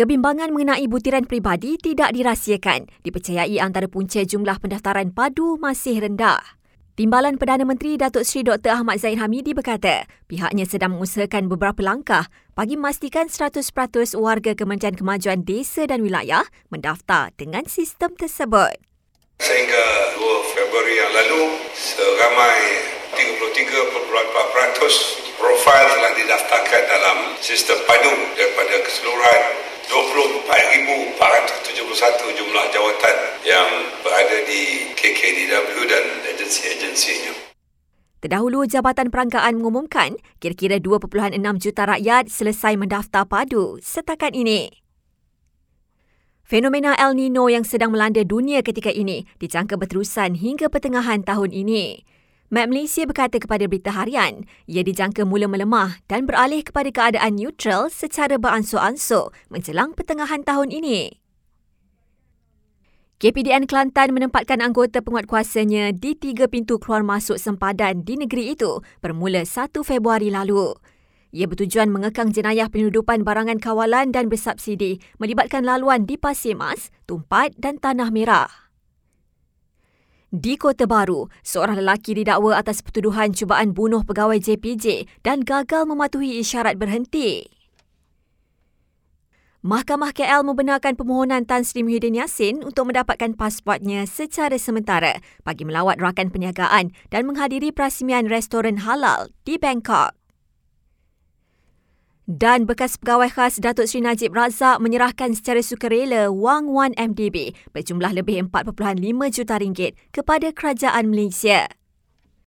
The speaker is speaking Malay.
Kebimbangan mengenai butiran peribadi tidak dirahsiakan. Dipercayai antara punca jumlah pendaftaran padu masih rendah. Timbalan Perdana Menteri Datuk Seri Dr. Ahmad Zaid Hamidi berkata, pihaknya sedang mengusahakan beberapa langkah bagi memastikan 100% warga Kementerian Kemajuan Desa dan Wilayah mendaftar dengan sistem tersebut. Sehingga 2 Februari yang lalu, seramai 33.4% profil telah didaftarkan dalam sistem padu daripada keseluruhan 24,471 jumlah jawatan yang berada di KKDW dan agensi-agensinya. Terdahulu, Jabatan Perangkaan mengumumkan kira-kira 2.6 juta rakyat selesai mendaftar padu setakat ini. Fenomena El Nino yang sedang melanda dunia ketika ini dijangka berterusan hingga pertengahan tahun ini. Met Malaysia berkata kepada Berita Harian, ia dijangka mula melemah dan beralih kepada keadaan neutral secara beransur-ansur menjelang pertengahan tahun ini. KPDN Kelantan menempatkan anggota penguatkuasanya di tiga pintu keluar masuk sempadan di negeri itu bermula 1 Februari lalu. Ia bertujuan mengekang jenayah penyeludupan barangan kawalan dan bersubsidi melibatkan laluan di Pasir Mas, Tumpat dan Tanah Merah. Di Kota Baru, seorang lelaki didakwa atas pertuduhan cubaan bunuh pegawai JPJ dan gagal mematuhi isyarat berhenti. Mahkamah KL membenarkan permohonan Tan Sri Muhyiddin Yassin untuk mendapatkan pasportnya secara sementara bagi melawat rakan perniagaan dan menghadiri perasmian restoran halal di Bangkok. Dan bekas pegawai khas Datuk Seri Najib Razak menyerahkan secara sukarela wang 1 MDB berjumlah lebih 4.5 juta ringgit kepada kerajaan Malaysia.